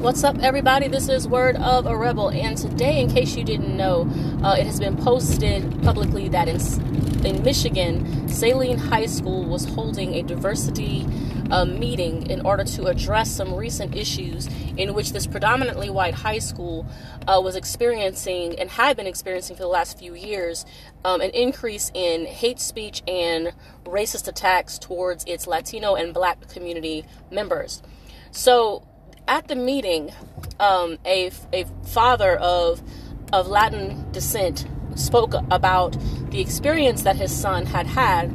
What's up, everybody? This is Word of a Rebel, and today, in case you didn't know, uh, it has been posted publicly that in, in Michigan, Saline High School was holding a diversity uh, meeting in order to address some recent issues in which this predominantly white high school uh, was experiencing and had been experiencing for the last few years um, an increase in hate speech and racist attacks towards its Latino and black community members. So, at the meeting, um, a, a father of, of Latin descent spoke about the experience that his son had had,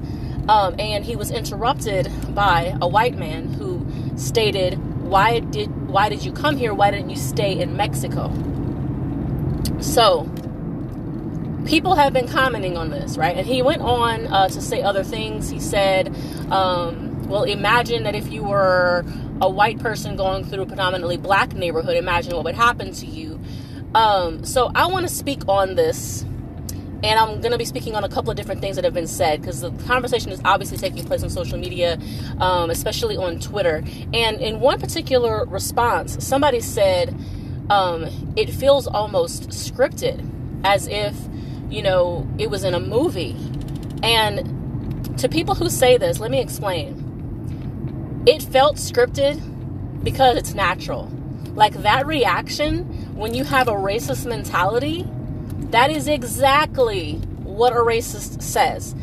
um, and he was interrupted by a white man who stated, "Why did why did you come here? Why didn't you stay in Mexico?" So, people have been commenting on this, right? And he went on uh, to say other things. He said, um, "Well, imagine that if you were a white person going through a predominantly black neighborhood, imagine what would happen to you. Um, so I want to speak on this, and I'm going to be speaking on a couple of different things that have been said because the conversation is obviously taking place on social media, um, especially on Twitter. And in one particular response, somebody said um, it feels almost scripted, as if you know it was in a movie. And to people who say this, let me explain it felt scripted because it's natural. Like that reaction when you have a racist mentality, that is exactly what a racist says.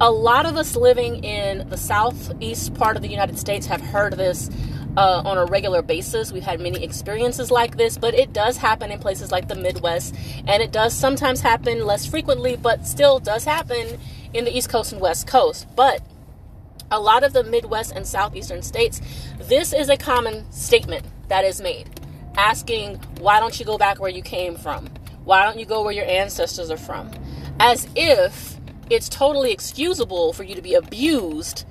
A lot of us living in the southeast part of the United States have heard this uh, on a regular basis. We've had many experiences like this, but it does happen in places like the Midwest, and it does sometimes happen less frequently, but still does happen in the East Coast and West Coast. But a lot of the Midwest and Southeastern states, this is a common statement that is made asking, why don't you go back where you came from? Why don't you go where your ancestors are from? As if it's totally excusable for you to be abused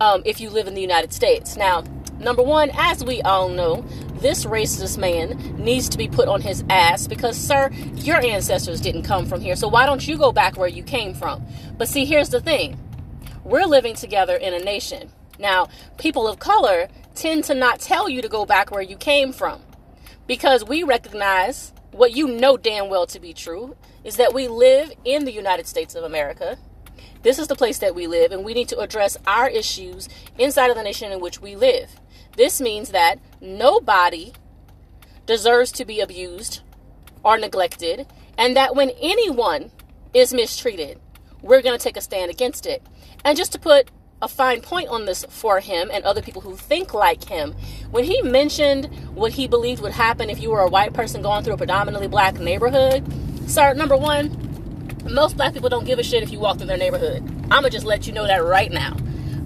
um, if you live in the United States. Now, number one, as we all know, this racist man needs to be put on his ass because, sir, your ancestors didn't come from here. So why don't you go back where you came from? But see, here's the thing we're living together in a nation. Now, people of color tend to not tell you to go back where you came from because we recognize what you know damn well to be true is that we live in the United States of America. This is the place that we live, and we need to address our issues inside of the nation in which we live. This means that nobody deserves to be abused or neglected, and that when anyone is mistreated, we're going to take a stand against it. And just to put a fine point on this for him and other people who think like him, when he mentioned what he believed would happen if you were a white person going through a predominantly black neighborhood, sir, number one, most black people don't give a shit if you walk through their neighborhood. I'm gonna just let you know that right now.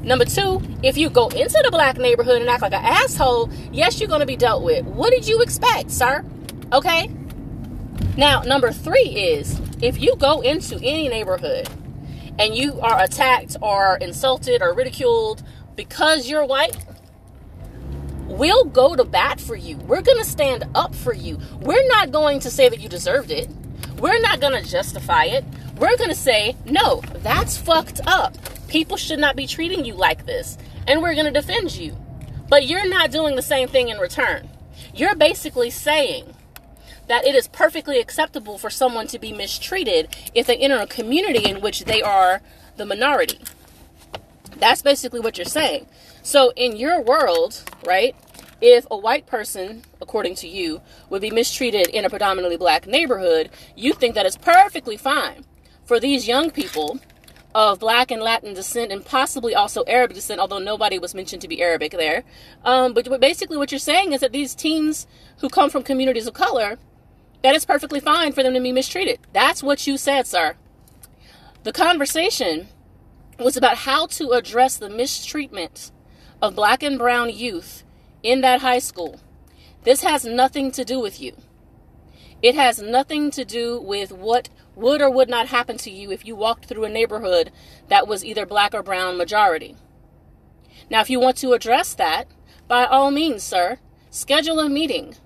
Number two, if you go into the black neighborhood and act like an asshole, yes, you're gonna be dealt with. What did you expect, sir? Okay? Now, number three is if you go into any neighborhood and you are attacked or insulted or ridiculed because you're white, we'll go to bat for you. We're going to stand up for you. We're not going to say that you deserved it. We're not going to justify it. We're going to say, no, that's fucked up. People should not be treating you like this. And we're going to defend you. But you're not doing the same thing in return. You're basically saying, that it is perfectly acceptable for someone to be mistreated if they enter a community in which they are the minority. That's basically what you're saying. So, in your world, right, if a white person, according to you, would be mistreated in a predominantly black neighborhood, you think that it's perfectly fine for these young people of black and Latin descent and possibly also Arab descent, although nobody was mentioned to be Arabic there. Um, but basically, what you're saying is that these teens who come from communities of color that it's perfectly fine for them to be mistreated. That's what you said, sir. The conversation was about how to address the mistreatment of black and brown youth in that high school. This has nothing to do with you. It has nothing to do with what would or would not happen to you if you walked through a neighborhood that was either black or brown majority. Now, if you want to address that, by all means, sir, schedule a meeting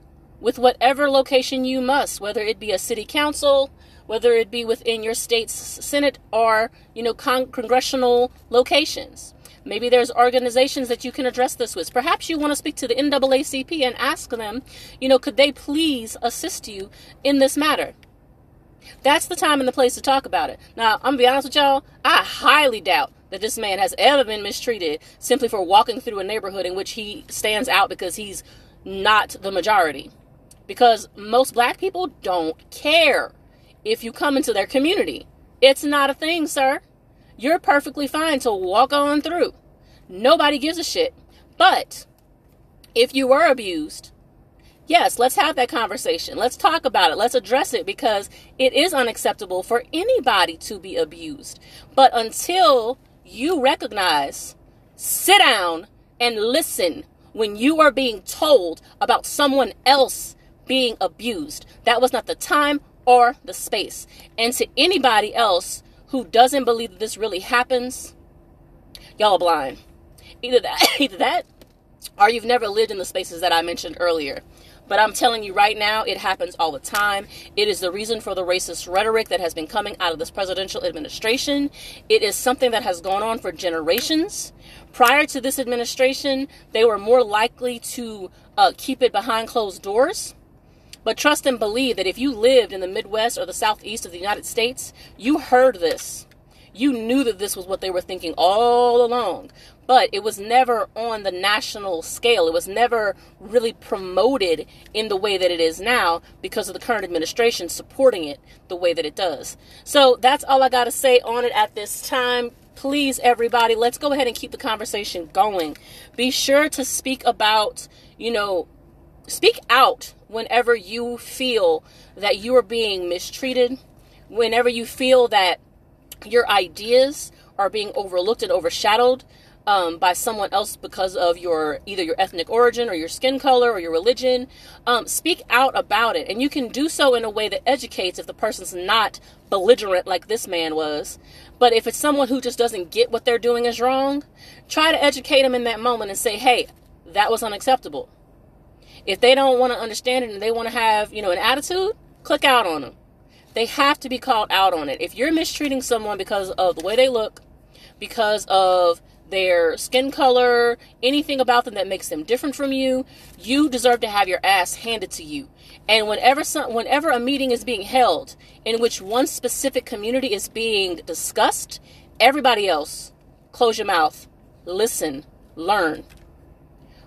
with whatever location you must, whether it be a city council, whether it be within your state's senate or, you know, con- congressional locations. Maybe there's organizations that you can address this with. Perhaps you want to speak to the NAACP and ask them, you know, could they please assist you in this matter? That's the time and the place to talk about it. Now, I'm gonna be honest with y'all, I highly doubt that this man has ever been mistreated simply for walking through a neighborhood in which he stands out because he's not the majority. Because most black people don't care if you come into their community. It's not a thing, sir. You're perfectly fine to walk on through. Nobody gives a shit. But if you were abused, yes, let's have that conversation. Let's talk about it. Let's address it because it is unacceptable for anybody to be abused. But until you recognize, sit down and listen when you are being told about someone else being abused. That was not the time or the space. And to anybody else who doesn't believe that this really happens, y'all are blind. Either that, either that, or you've never lived in the spaces that I mentioned earlier. But I'm telling you right now, it happens all the time. It is the reason for the racist rhetoric that has been coming out of this presidential administration. It is something that has gone on for generations. Prior to this administration, they were more likely to uh, keep it behind closed doors. But trust and believe that if you lived in the Midwest or the Southeast of the United States, you heard this. You knew that this was what they were thinking all along but it was never on the national scale. It was never really promoted in the way that it is now because of the current administration supporting it the way that it does. So that's all I got to say on it at this time. Please, everybody, let's go ahead and keep the conversation going. Be sure to speak about, you know, speak out whenever you feel that you are being mistreated, whenever you feel that your ideas are being overlooked and overshadowed um, by someone else because of your either your ethnic origin or your skin color or your religion, um, speak out about it. And you can do so in a way that educates if the person's not belligerent like this man was. But if it's someone who just doesn't get what they're doing is wrong, try to educate them in that moment and say, hey, that was unacceptable. If they don't want to understand it and they want to have, you know, an attitude, click out on them. They have to be called out on it. If you're mistreating someone because of the way they look, because of their skin color, anything about them that makes them different from you, you deserve to have your ass handed to you. And whenever some, whenever a meeting is being held in which one specific community is being discussed, everybody else close your mouth, listen, learn.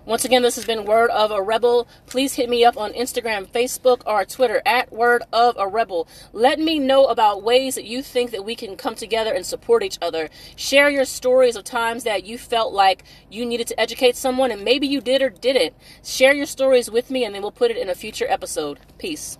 Once again, this has been Word of a Rebel. Please hit me up on Instagram, Facebook, or Twitter at Word of a Rebel. Let me know about ways that you think that we can come together and support each other. Share your stories of times that you felt like you needed to educate someone and maybe you did or didn't. Share your stories with me and then we'll put it in a future episode. Peace.